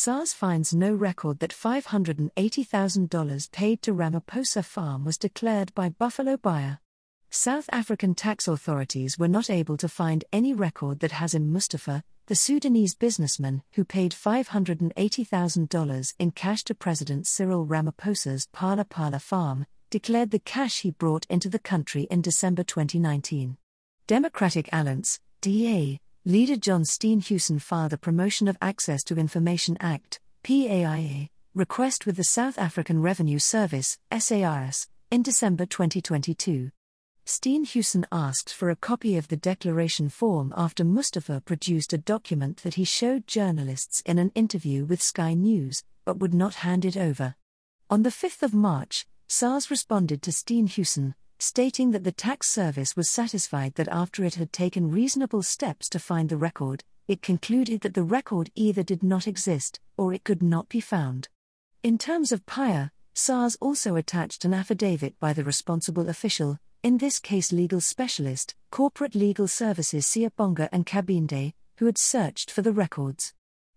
SARS finds no record that $580,000 paid to Ramaphosa Farm was declared by Buffalo buyer. South African tax authorities were not able to find any record that Hazim Mustafa, the Sudanese businessman who paid $580,000 in cash to President Cyril Ramaphosa's Phala Phala farm, declared the cash he brought into the country in December 2019. Democratic Alliance, DA, leader John Steenhuisen filed a Promotion of Access to Information Act, PAIA, request with the South African Revenue Service, SARS, in December 2022. Steenhuisen asked for a copy of the declaration form after Mustafa produced a document that he showed journalists in an interview with Sky News, but would not hand it over. On the 5th of March, SARS responded to Steenhuisen, stating that the tax service was satisfied that after it had taken reasonable steps to find the record, it concluded that the record either did not exist or it could not be found. In terms of PAIA, SARS also attached an affidavit by the responsible official, in this case legal specialist, Corporate Legal Services Siyabonga Nkabinde, who had searched for the records.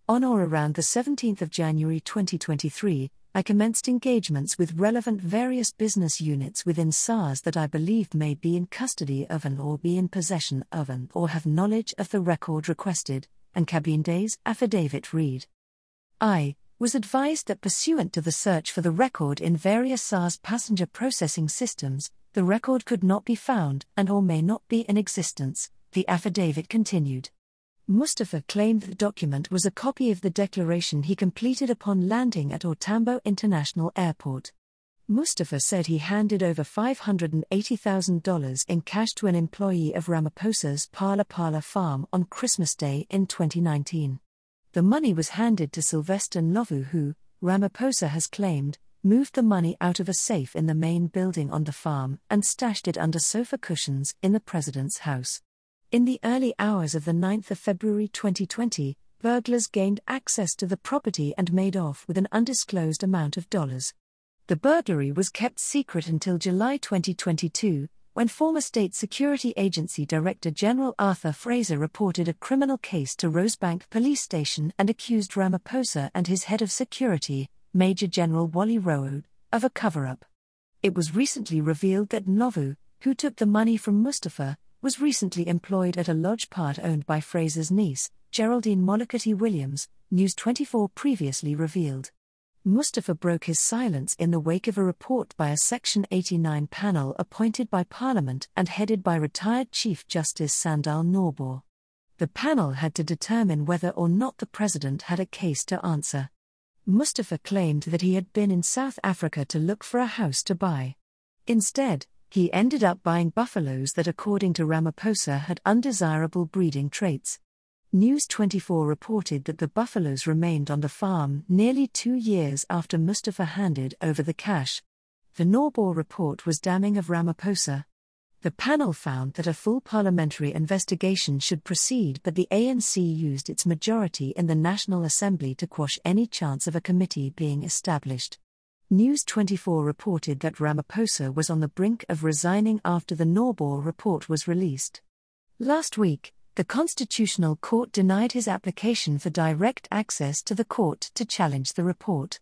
On or around the 17th of January 2023, I commenced engagements with relevant various business units within SARS that I believed may be in custody of an or be in possession of an or have knowledge of the record requested, Nkabinde's affidavit read. I was advised that pursuant to the search for the record in various SARS passenger processing systems, the record could not be found and or may not be in existence, the affidavit continued. Mustafa claimed the document was a copy of the declaration he completed upon landing at Orlando International Airport. Mustafa said he handed over $580,000 in cash to an employee of Ramaphosa's Phala Phala farm on Christmas Day in 2019. The money was handed to Sylvester Ndlovu, who, Ramaphosa has claimed, moved the money out of a safe in the main building on the farm and stashed it under sofa cushions in the president's house. In the early hours of the 9th of February 2020, burglars gained access to the property and made off with an undisclosed amount of dollars. The burglary was kept secret until July 2022, when former State Security Agency Director General Arthur Fraser reported a criminal case to Rosebank Police Station and accused Ramaphosa and his head of security, Major General Wally Rhoode, of a cover up. It was recently revealed that Ndlovu, who took the money from Mustafa, was recently employed at a lodge part owned by Fraser's niece, Geraldine Moleketi Williams, News 24 previously revealed. Mustafa broke his silence in the wake of a report by a Section 89 panel appointed by Parliament and headed by retired Chief Justice Sandile Ngcobo. The panel had to determine whether or not the president had a case to answer. Mustafa claimed that he had been in South Africa to look for a house to buy. Instead, he ended up buying buffaloes that, according to Ramaphosa, had undesirable breeding traits. News 24 reported that the buffaloes remained on the farm nearly two years after Mustafa handed over the cash. The Ngcobo report was damning of Ramaphosa. The panel found that a full parliamentary investigation should proceed, but the ANC used its majority in the National Assembly to quash any chance of a committee being established. News 24 reported that Ramaphosa was on the brink of resigning after the Ngcobo report was released. Last week, the Constitutional Court denied his application for direct access to the court to challenge the report.